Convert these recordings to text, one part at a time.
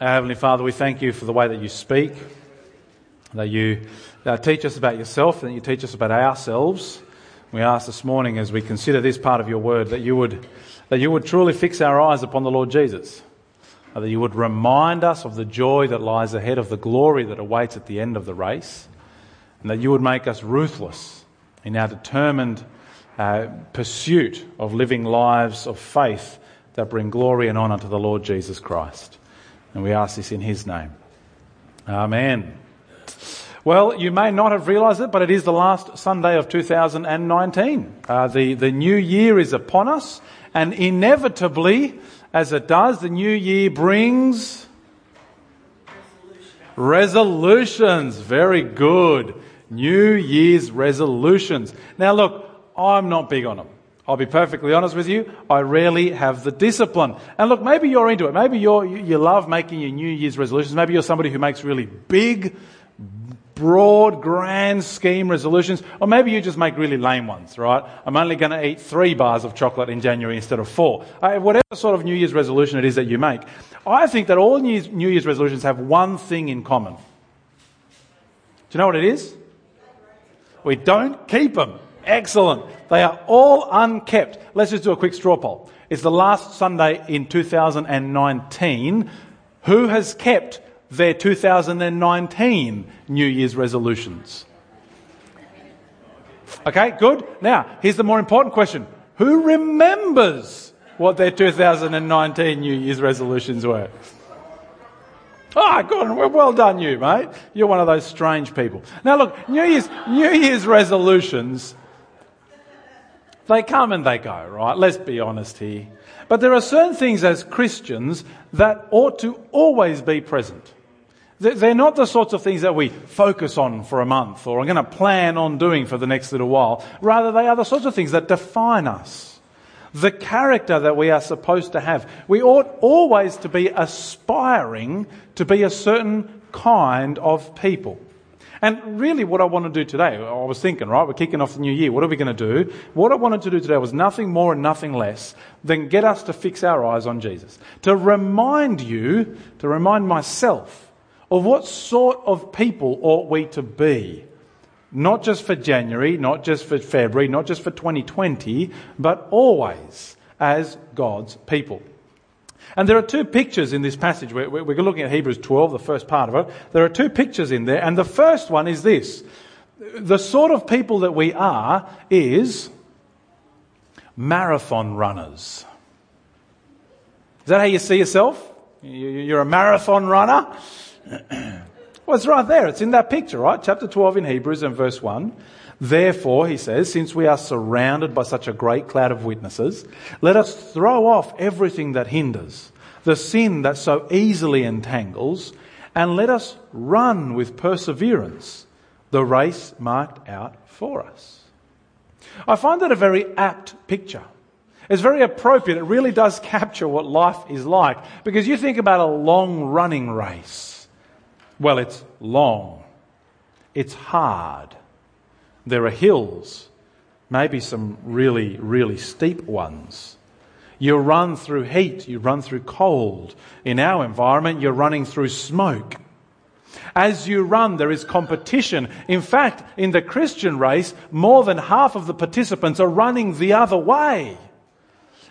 Our Heavenly Father, we thank you for the way that you speak, that you uh, teach us about yourself, and that you teach us about ourselves. We ask this morning as we consider this part of your word that you would, that you would truly fix our eyes upon the Lord Jesus, that you would remind us of the joy that lies ahead of the glory that awaits at the end of the race, and that you would make us ruthless in our determined uh, pursuit of living lives of faith that bring glory and honour to the Lord Jesus Christ. And we ask this in His name. Amen. Well, you may not have realised it, but it is the last Sunday of 2019. Uh, the, the new year is upon us, and inevitably, as it does, the new year brings resolutions. Very good. New Year's resolutions. Now, look, I'm not big on them. I'll be perfectly honest with you. I rarely have the discipline. And look, maybe you're into it. Maybe you're, you love making your New Year's resolutions. Maybe you're somebody who makes really big, broad, grand scheme resolutions. Or maybe you just make really lame ones, right? I'm only going to eat three bars of chocolate in January instead of four. Uh, whatever sort of New Year's resolution it is that you make. I think that all New Year's, New Year's resolutions have one thing in common. Do you know what it is? We don't keep them. Excellent. They are all unkept. Let's just do a quick straw poll. It's the last Sunday in 2019. Who has kept their 2019 New Year's resolutions? Okay, good. Now, here's the more important question. Who remembers what their 2019 New Year's resolutions were? Ah, oh, good. Well done, you, mate. You're one of those strange people. Now, look, New Year's, New Year's resolutions they come and they go, right? Let's be honest here. But there are certain things as Christians that ought to always be present. They're not the sorts of things that we focus on for a month or are going to plan on doing for the next little while. Rather, they are the sorts of things that define us. The character that we are supposed to have. We ought always to be aspiring to be a certain kind of people. And really, what I want to do today, I was thinking, right, we're kicking off the new year. What are we going to do? What I wanted to do today was nothing more and nothing less than get us to fix our eyes on Jesus. To remind you, to remind myself of what sort of people ought we to be. Not just for January, not just for February, not just for 2020, but always as God's people. And there are two pictures in this passage. We're, we're looking at Hebrews 12, the first part of it. There are two pictures in there, and the first one is this. The sort of people that we are is marathon runners. Is that how you see yourself? You're a marathon runner? well, it's right there. It's in that picture, right? Chapter 12 in Hebrews and verse 1. Therefore, he says, since we are surrounded by such a great cloud of witnesses, let us throw off everything that hinders, the sin that so easily entangles, and let us run with perseverance the race marked out for us. I find that a very apt picture. It's very appropriate. It really does capture what life is like. Because you think about a long running race. Well, it's long. It's hard. There are hills, maybe some really, really steep ones. You run through heat, you run through cold. In our environment, you're running through smoke. As you run, there is competition. In fact, in the Christian race, more than half of the participants are running the other way.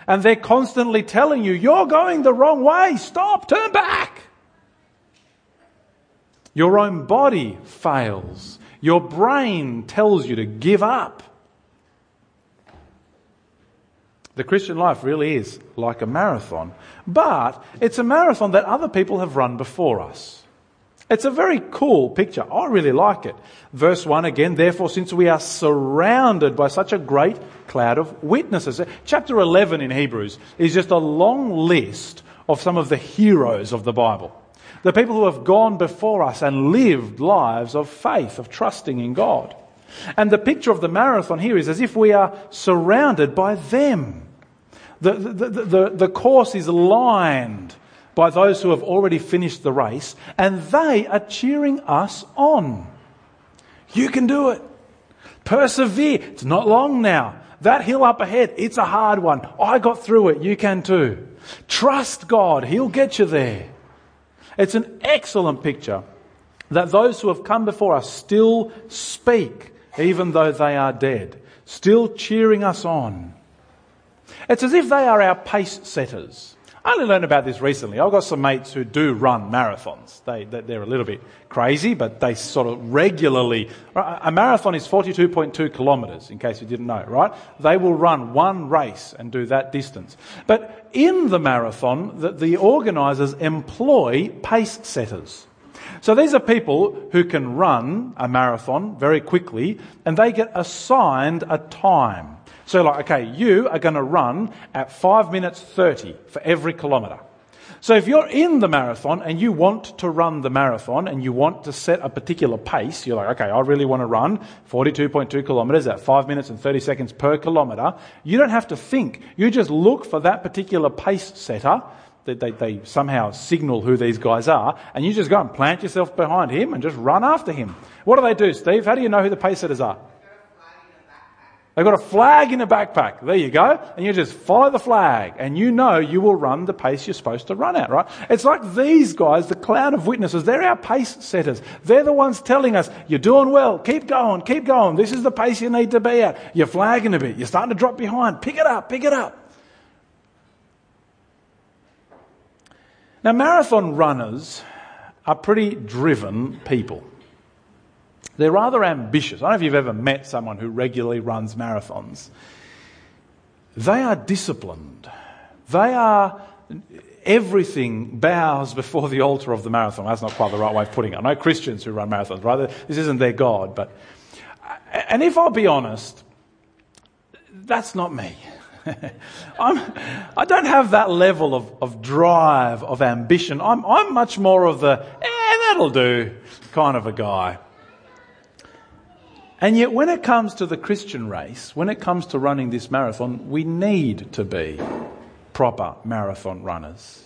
And they're constantly telling you, you're going the wrong way. Stop, turn back. Your own body fails. Your brain tells you to give up. The Christian life really is like a marathon, but it's a marathon that other people have run before us. It's a very cool picture. I really like it. Verse 1 again, therefore, since we are surrounded by such a great cloud of witnesses. Chapter 11 in Hebrews is just a long list of some of the heroes of the Bible. The people who have gone before us and lived lives of faith, of trusting in God. And the picture of the marathon here is as if we are surrounded by them. The, the, the, the, course is lined by those who have already finished the race, and they are cheering us on. You can do it. Persevere. It's not long now. That hill up ahead, it's a hard one. I got through it. You can too. Trust God. He'll get you there. It's an excellent picture that those who have come before us still speak even though they are dead, still cheering us on. It's as if they are our pace setters. I only learned about this recently. I've got some mates who do run marathons. They, they're a little bit crazy, but they sort of regularly. A marathon is 42.2 kilometres, in case you didn't know, right? They will run one race and do that distance. But in the marathon, the, the organisers employ pace setters. So these are people who can run a marathon very quickly and they get assigned a time. So, like, okay, you are going to run at 5 minutes 30 for every kilometre. So, if you're in the marathon and you want to run the marathon and you want to set a particular pace, you're like, okay, I really want to run 42.2 kilometres at 5 minutes and 30 seconds per kilometre. You don't have to think. You just look for that particular pace setter. They, they, they somehow signal who these guys are, and you just go and plant yourself behind him and just run after him. What do they do, Steve? How do you know who the pace setters are? They've got a flag in a backpack. There you go. And you just follow the flag and you know you will run the pace you're supposed to run at, right? It's like these guys, the cloud of witnesses, they're our pace setters. They're the ones telling us, you're doing well, keep going, keep going. This is the pace you need to be at. You're flagging a bit. You're starting to drop behind. Pick it up, pick it up. Now, marathon runners are pretty driven people. They're rather ambitious. I don't know if you've ever met someone who regularly runs marathons. They are disciplined. They are, everything bows before the altar of the marathon. That's not quite the right way of putting it. I know Christians who run marathons, right? This isn't their God, but, and if I'll be honest, that's not me. I'm, I don't have that level of, of drive, of ambition. I'm, I'm much more of the, eh, that'll do kind of a guy. And yet, when it comes to the Christian race, when it comes to running this marathon, we need to be proper marathon runners.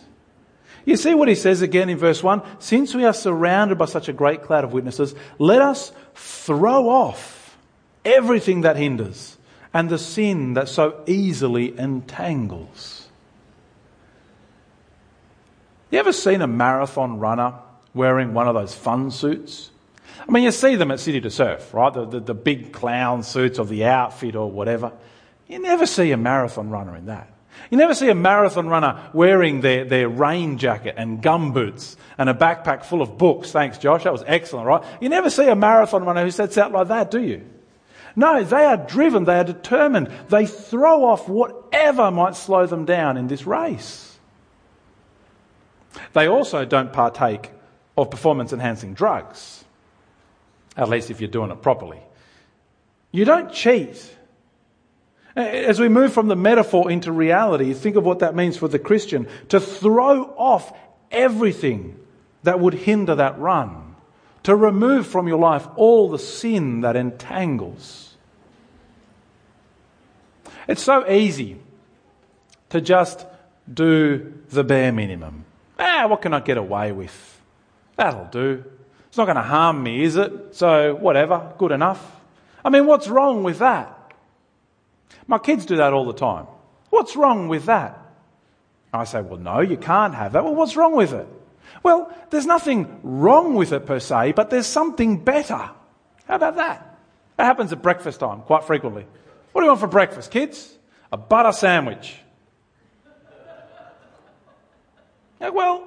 You see what he says again in verse 1? Since we are surrounded by such a great cloud of witnesses, let us throw off everything that hinders and the sin that so easily entangles. You ever seen a marathon runner wearing one of those fun suits? I mean, you see them at City to Surf, right? The, the, the big clown suits or the outfit or whatever. You never see a marathon runner in that. You never see a marathon runner wearing their, their rain jacket and gum boots and a backpack full of books. Thanks, Josh. That was excellent, right? You never see a marathon runner who sets out like that, do you? No, they are driven. They are determined. They throw off whatever might slow them down in this race. They also don't partake of performance enhancing drugs. At least if you're doing it properly. You don't cheat. As we move from the metaphor into reality, think of what that means for the Christian to throw off everything that would hinder that run, to remove from your life all the sin that entangles. It's so easy to just do the bare minimum. Ah, what can I get away with? That'll do. It's not going to harm me, is it? So, whatever, good enough. I mean, what's wrong with that? My kids do that all the time. What's wrong with that? I say, well, no, you can't have that. Well, what's wrong with it? Well, there's nothing wrong with it per se, but there's something better. How about that? That happens at breakfast time quite frequently. What do you want for breakfast, kids? A butter sandwich. Yeah, well,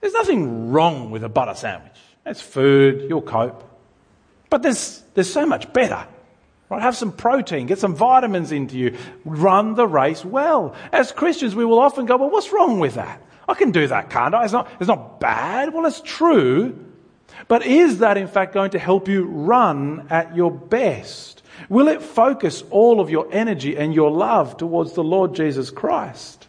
there's nothing wrong with a butter sandwich. It's food, you'll cope. But there's, there's so much better. Right? Have some protein, get some vitamins into you, run the race well. As Christians, we will often go, well, what's wrong with that? I can do that, can't I? It's not, it's not bad. Well, it's true. But is that in fact going to help you run at your best? Will it focus all of your energy and your love towards the Lord Jesus Christ?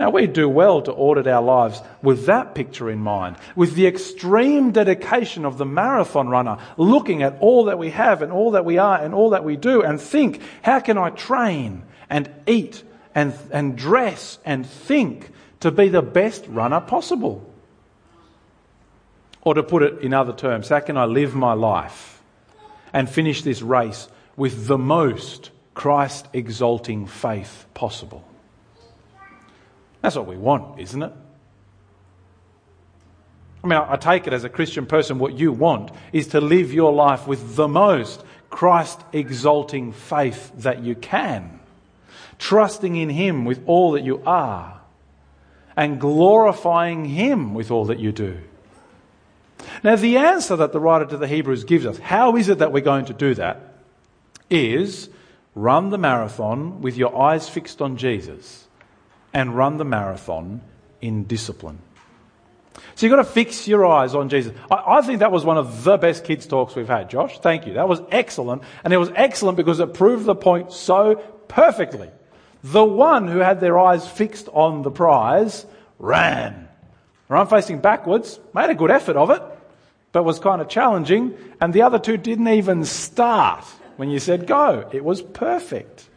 Now, we do well to audit our lives with that picture in mind, with the extreme dedication of the marathon runner, looking at all that we have and all that we are and all that we do, and think, how can I train and eat and, and dress and think to be the best runner possible? Or to put it in other terms, how can I live my life and finish this race with the most Christ exalting faith possible? That's what we want, isn't it? I mean, I take it as a Christian person, what you want is to live your life with the most Christ exalting faith that you can, trusting in Him with all that you are, and glorifying Him with all that you do. Now, the answer that the writer to the Hebrews gives us, how is it that we're going to do that, is run the marathon with your eyes fixed on Jesus and run the marathon in discipline. So you've got to fix your eyes on Jesus. I, I, think that was one of the best kids' talks we've had, Josh. Thank you. That was excellent. And it was excellent because it proved the point so perfectly. The one who had their eyes fixed on the prize ran. Ran facing backwards, made a good effort of it, but was kind of challenging. And the other two didn't even start when you said go. It was perfect.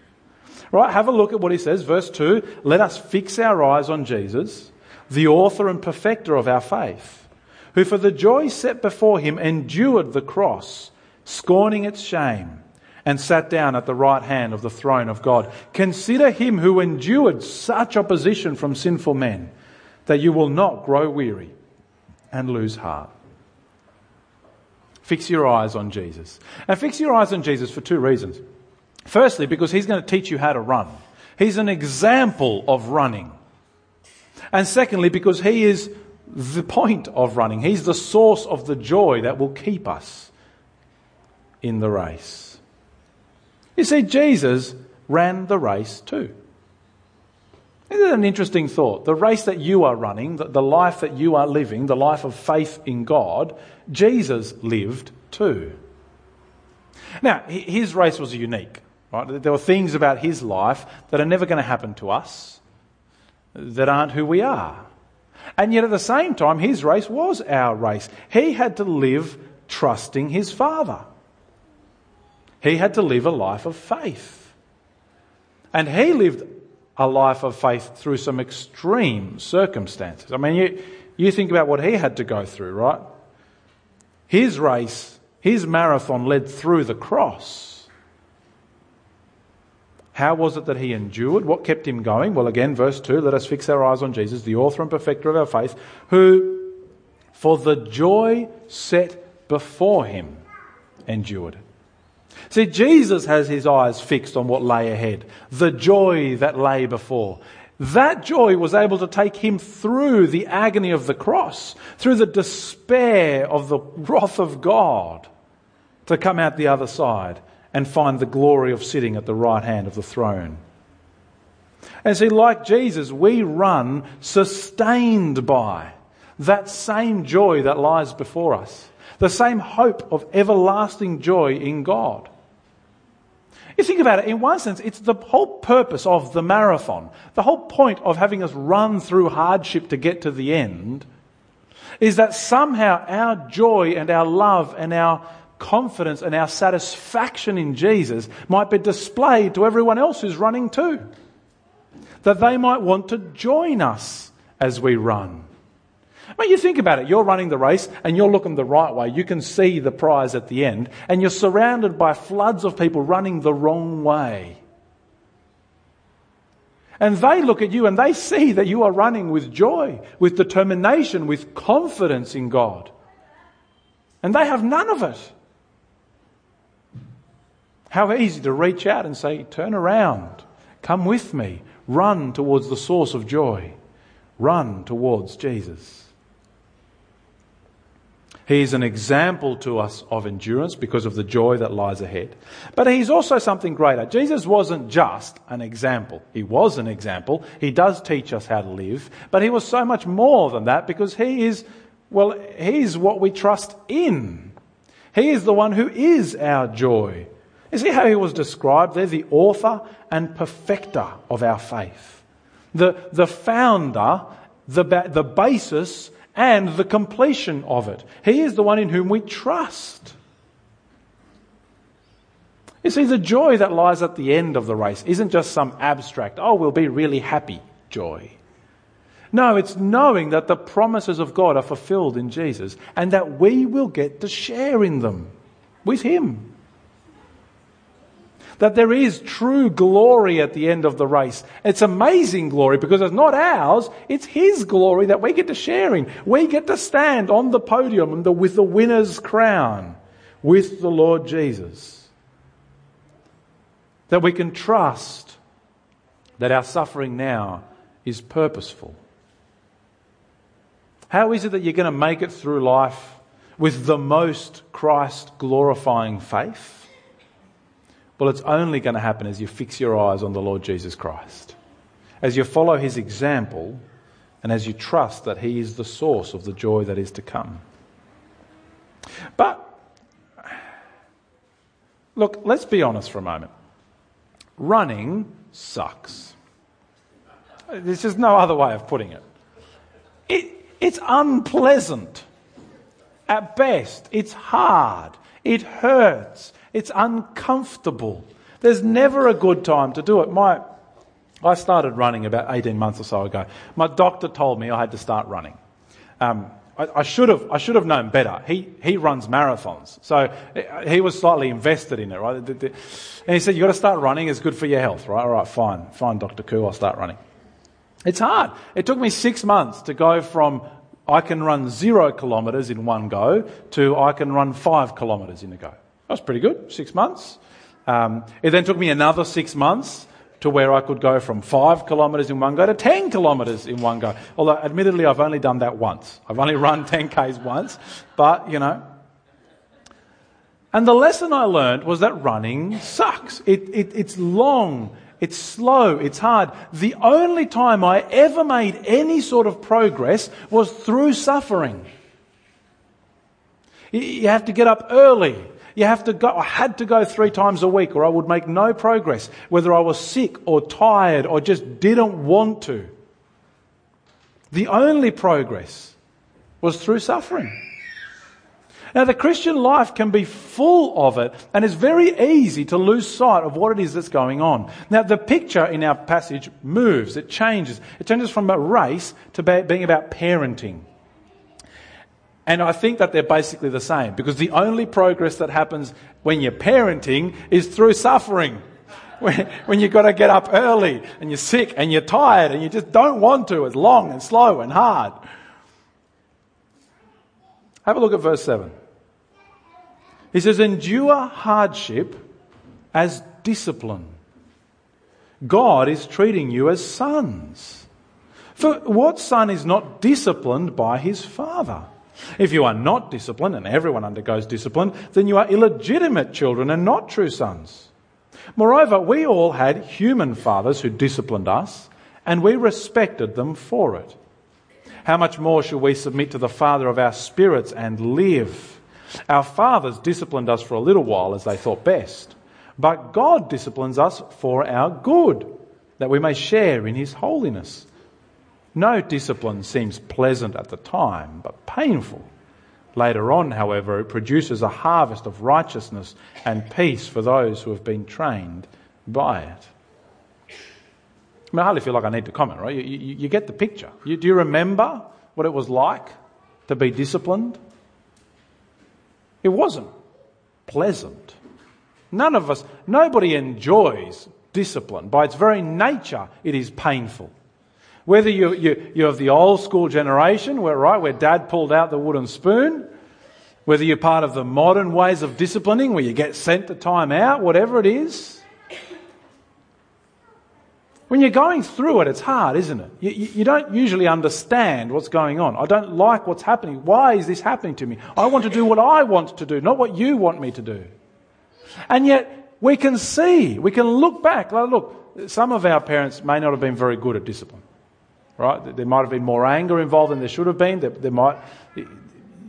Right? Have a look at what he says. Verse 2 Let us fix our eyes on Jesus the author and perfecter of our faith, who for the joy set before him endured the cross, scorning its shame, and sat down at the right hand of the throne of God. Consider him who endured such opposition from sinful men, that you will not grow weary and lose heart. Fix your eyes on Jesus. And fix your eyes on Jesus for two reasons. Firstly, because he's going to teach you how to run. He's an example of running. And secondly, because He is the point of running. He's the source of the joy that will keep us in the race. You see, Jesus ran the race too. Isn't it an interesting thought? The race that you are running, the life that you are living, the life of faith in God, Jesus lived too. Now, his race was unique. Right? There were things about his life that are never going to happen to us that aren't who we are. And yet at the same time, his race was our race. He had to live trusting his Father. He had to live a life of faith. And he lived a life of faith through some extreme circumstances. I mean, you, you think about what he had to go through, right? His race, his marathon led through the cross. How was it that he endured? What kept him going? Well, again, verse 2 let us fix our eyes on Jesus, the author and perfecter of our faith, who, for the joy set before him, endured. See, Jesus has his eyes fixed on what lay ahead, the joy that lay before. That joy was able to take him through the agony of the cross, through the despair of the wrath of God, to come out the other side and find the glory of sitting at the right hand of the throne. And see, like Jesus, we run sustained by that same joy that lies before us, the same hope of everlasting joy in God. You think about it, in one sense, it's the whole purpose of the marathon, the whole point of having us run through hardship to get to the end, is that somehow our joy and our love and our confidence and our satisfaction in Jesus might be displayed to everyone else who's running too. That they might want to join us as we run. I mean, you think about it. You're running the race and you're looking the right way. You can see the prize at the end and you're surrounded by floods of people running the wrong way. And they look at you and they see that you are running with joy, with determination, with confidence in God. And they have none of it. How easy to reach out and say, Turn around, come with me, run towards the source of joy, run towards Jesus. He is an example to us of endurance because of the joy that lies ahead. But he's also something greater. Jesus wasn't just an example. He was an example. He does teach us how to live. But he was so much more than that because he is, well, he's what we trust in. He is the one who is our joy. You see how he was described? They're the author and perfecter of our faith. The, the founder, the, the basis, and the completion of it. He is the one in whom we trust. You see, the joy that lies at the end of the race isn't just some abstract, oh, we'll be really happy joy. No, it's knowing that the promises of God are fulfilled in Jesus and that we will get to share in them with Him. That there is true glory at the end of the race. It's amazing glory because it's not ours, it's His glory that we get to share in. We get to stand on the podium with the winner's crown with the Lord Jesus. That we can trust that our suffering now is purposeful. How is it that you're going to make it through life with the most Christ glorifying faith? Well, it's only going to happen as you fix your eyes on the Lord Jesus Christ, as you follow his example, and as you trust that he is the source of the joy that is to come. But, look, let's be honest for a moment. Running sucks. There's just no other way of putting it. It, it's unpleasant. At best, it's hard. It hurts. It's uncomfortable. There's never a good time to do it. My, I started running about 18 months or so ago. My doctor told me I had to start running. Um, I, should have, I should have known better. He, he runs marathons. So he was slightly invested in it, right? And he said, you've got to start running. It's good for your health, right? All right, fine. Fine, Dr. Koo, I'll start running. It's hard. It took me six months to go from I can run zero kilometres in one go to I can run five kilometres in a go. That was pretty good, six months. Um, it then took me another six months to where I could go from five kilometres in one go to 10 kilometres in one go. Although, admittedly, I've only done that once. I've only run 10Ks once, but you know. And the lesson I learned was that running sucks. It, it, it's long it's slow. It's hard. The only time I ever made any sort of progress was through suffering. You have to get up early. You have to go, I had to go three times a week or I would make no progress, whether I was sick or tired or just didn't want to. The only progress was through suffering. Now, the Christian life can be full of it, and it's very easy to lose sight of what it is that's going on. Now, the picture in our passage moves, it changes. It changes from a race to being about parenting. And I think that they're basically the same because the only progress that happens when you're parenting is through suffering. When, you've got to get up early and you're sick and you're tired and you just don't want to. It's long and slow and hard. Have a look at verse 7. He says, endure hardship as discipline. God is treating you as sons. For what son is not disciplined by his father? If you are not disciplined, and everyone undergoes discipline, then you are illegitimate children and not true sons. Moreover, we all had human fathers who disciplined us, and we respected them for it. How much more shall we submit to the Father of our spirits and live? Our fathers disciplined us for a little while as they thought best, but God disciplines us for our good, that we may share in His holiness. No discipline seems pleasant at the time, but painful. Later on, however, it produces a harvest of righteousness and peace for those who have been trained by it. I, mean, I hardly feel like I need to comment, right? You, you, you get the picture. You, do you remember what it was like to be disciplined? It wasn't pleasant. None of us, nobody enjoys discipline. By its very nature, it is painful. Whether you, you, you're of the old school generation, where, right, where dad pulled out the wooden spoon, whether you're part of the modern ways of disciplining, where you get sent to time out, whatever it is, when you're going through it, it's hard, isn't it? You, you, don't usually understand what's going on. I don't like what's happening. Why is this happening to me? I want to do what I want to do, not what you want me to do. And yet, we can see, we can look back. Like, look, some of our parents may not have been very good at discipline. Right? There might have been more anger involved than there should have been. There, there might,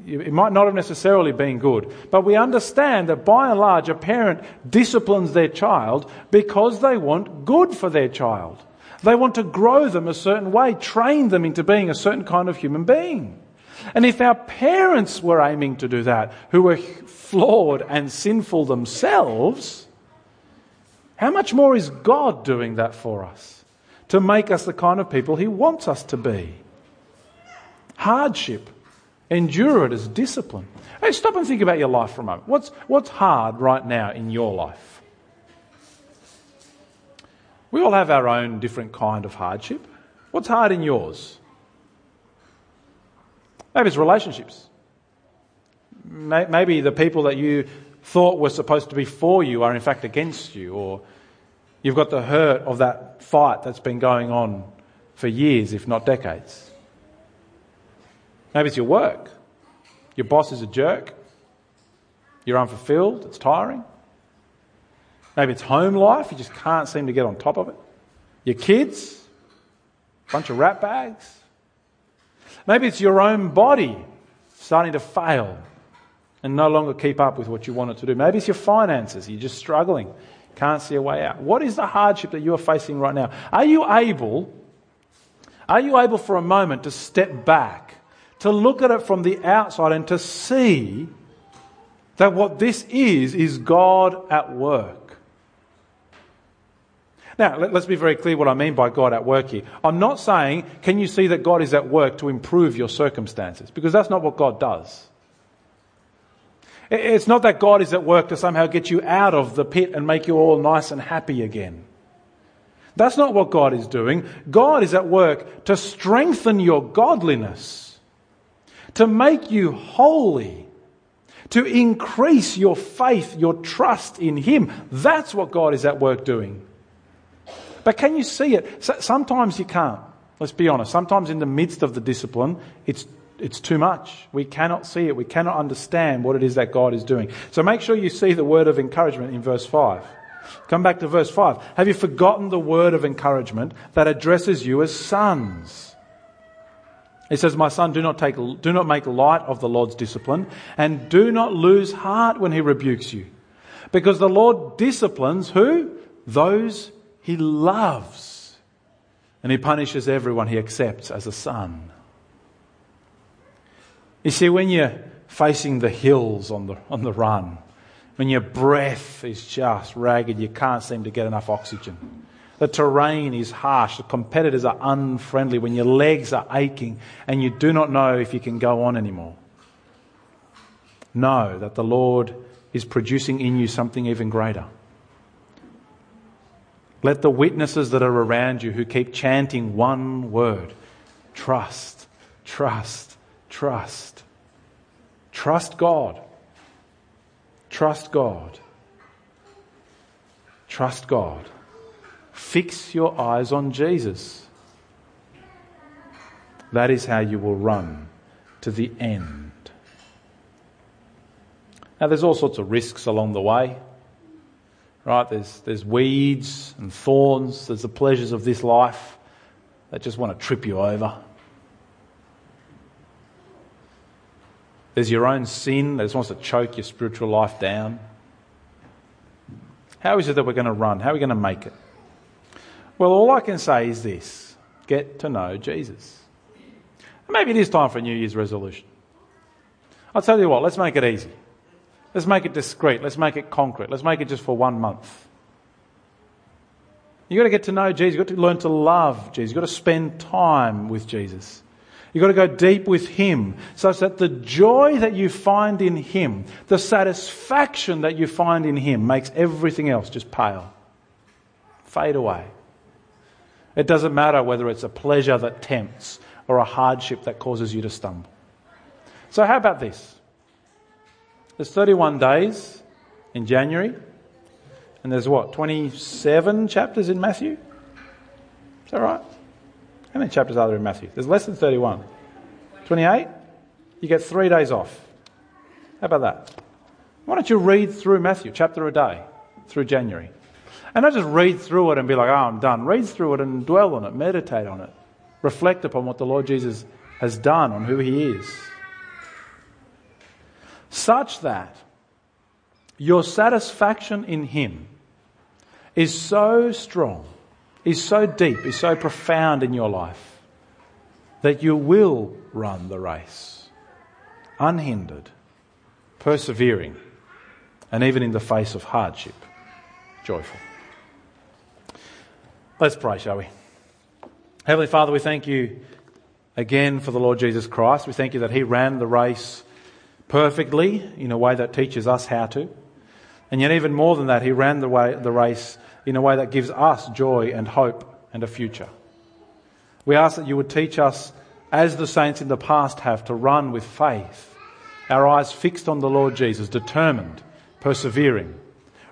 it might not have necessarily been good, but we understand that by and large a parent disciplines their child because they want good for their child. They want to grow them a certain way, train them into being a certain kind of human being. And if our parents were aiming to do that, who were flawed and sinful themselves, how much more is God doing that for us to make us the kind of people He wants us to be? Hardship Endure it as discipline. Hey, stop and think about your life for a moment. What's, what's hard right now in your life? We all have our own different kind of hardship. What's hard in yours? Maybe it's relationships. Maybe the people that you thought were supposed to be for you are in fact against you, or you've got the hurt of that fight that's been going on for years, if not decades. Maybe it's your work. Your boss is a jerk. You're unfulfilled. It's tiring. Maybe it's home life. You just can't seem to get on top of it. Your kids, bunch of rat bags. Maybe it's your own body starting to fail and no longer keep up with what you want it to do. Maybe it's your finances. You're just struggling. Can't see a way out. What is the hardship that you are facing right now? Are you able, are you able for a moment to step back, to look at it from the outside and to see that what this is, is God at work? Now, let's be very clear what I mean by God at work here. I'm not saying, can you see that God is at work to improve your circumstances? Because that's not what God does. It's not that God is at work to somehow get you out of the pit and make you all nice and happy again. That's not what God is doing. God is at work to strengthen your godliness, to make you holy, to increase your faith, your trust in Him. That's what God is at work doing. But can you see it? Sometimes you can't. Let's be honest. Sometimes in the midst of the discipline, it's, it's too much. We cannot see it. We cannot understand what it is that God is doing. So make sure you see the word of encouragement in verse 5. Come back to verse 5. Have you forgotten the word of encouragement that addresses you as sons? He says, My son, do not, take, do not make light of the Lord's discipline, and do not lose heart when he rebukes you. Because the Lord disciplines who? Those he loves. And he punishes everyone he accepts as a son. You see, when you're facing the hills on the, on the run, when your breath is just ragged, you can't seem to get enough oxygen. The terrain is harsh, the competitors are unfriendly, when your legs are aching and you do not know if you can go on anymore. Know that the Lord is producing in you something even greater. Let the witnesses that are around you who keep chanting one word trust, trust, trust. Trust God. Trust God. Trust God. Fix your eyes on Jesus. That is how you will run to the end. Now, there's all sorts of risks along the way right? There's, there's weeds and thorns. There's the pleasures of this life that just want to trip you over. There's your own sin that just wants to choke your spiritual life down. How is it that we're going to run? How are we going to make it? Well, all I can say is this get to know Jesus. Maybe it is time for a New Year's resolution. I'll tell you what, let's make it easy. Let's make it discreet. Let's make it concrete. Let's make it just for one month. You've got to get to know Jesus. You've got to learn to love Jesus. You've got to spend time with Jesus. You've got to go deep with Him such that the joy that you find in Him, the satisfaction that you find in Him, makes everything else just pale, fade away. It doesn't matter whether it's a pleasure that tempts or a hardship that causes you to stumble. So, how about this? There's 31 days in January, and there's what, 27 chapters in Matthew? Is that right? How many chapters are there in Matthew? There's less than 31. 28? You get three days off. How about that? Why don't you read through Matthew, chapter a day, through January? And not just read through it and be like, oh, I'm done. Read through it and dwell on it, meditate on it, reflect upon what the Lord Jesus has done, on who he is such that your satisfaction in Him is so strong, is so deep, is so profound in your life that you will run the race unhindered, persevering, and even in the face of hardship, joyful. Let's pray, shall we? Heavenly Father, we thank you again for the Lord Jesus Christ. We thank you that He ran the race perfectly in a way that teaches us how to. And yet, even more than that, he ran the, way, the race in a way that gives us joy and hope and a future. We ask that you would teach us, as the saints in the past have, to run with faith, our eyes fixed on the Lord Jesus, determined, persevering,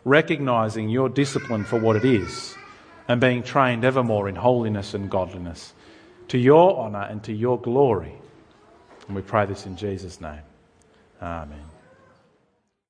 recognizing your discipline for what it is, and being trained evermore in holiness and godliness, to your honour and to your glory. And we pray this in Jesus' name. Amen.